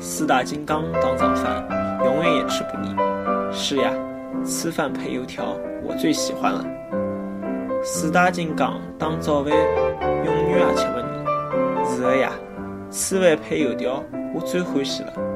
四大金刚当早饭永远也吃不腻。是呀吃饭配油条我最喜欢了。四大金刚当早饭永远也吃不腻。是的呀吃饭配油条我最欢喜了。